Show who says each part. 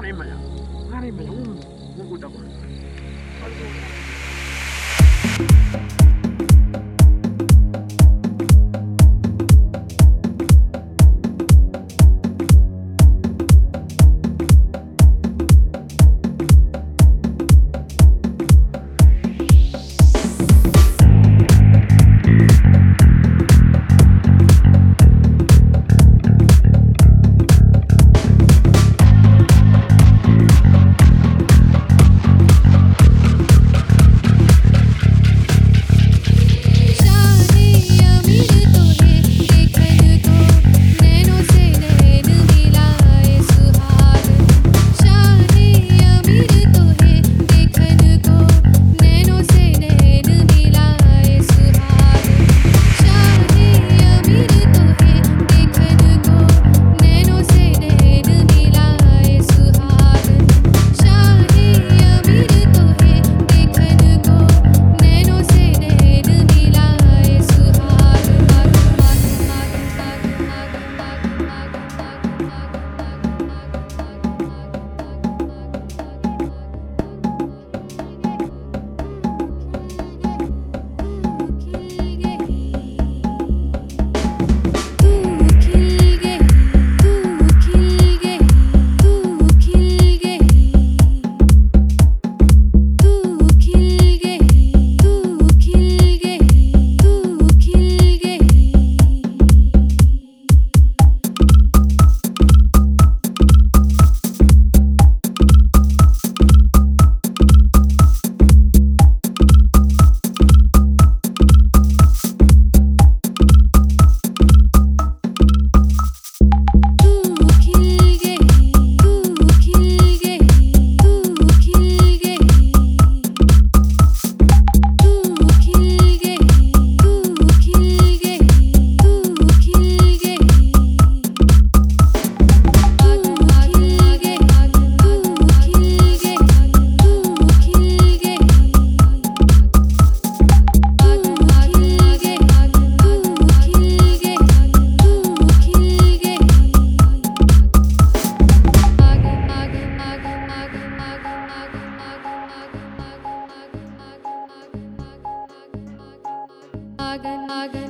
Speaker 1: on mana? me. mana? in
Speaker 2: Hagen, Hagen.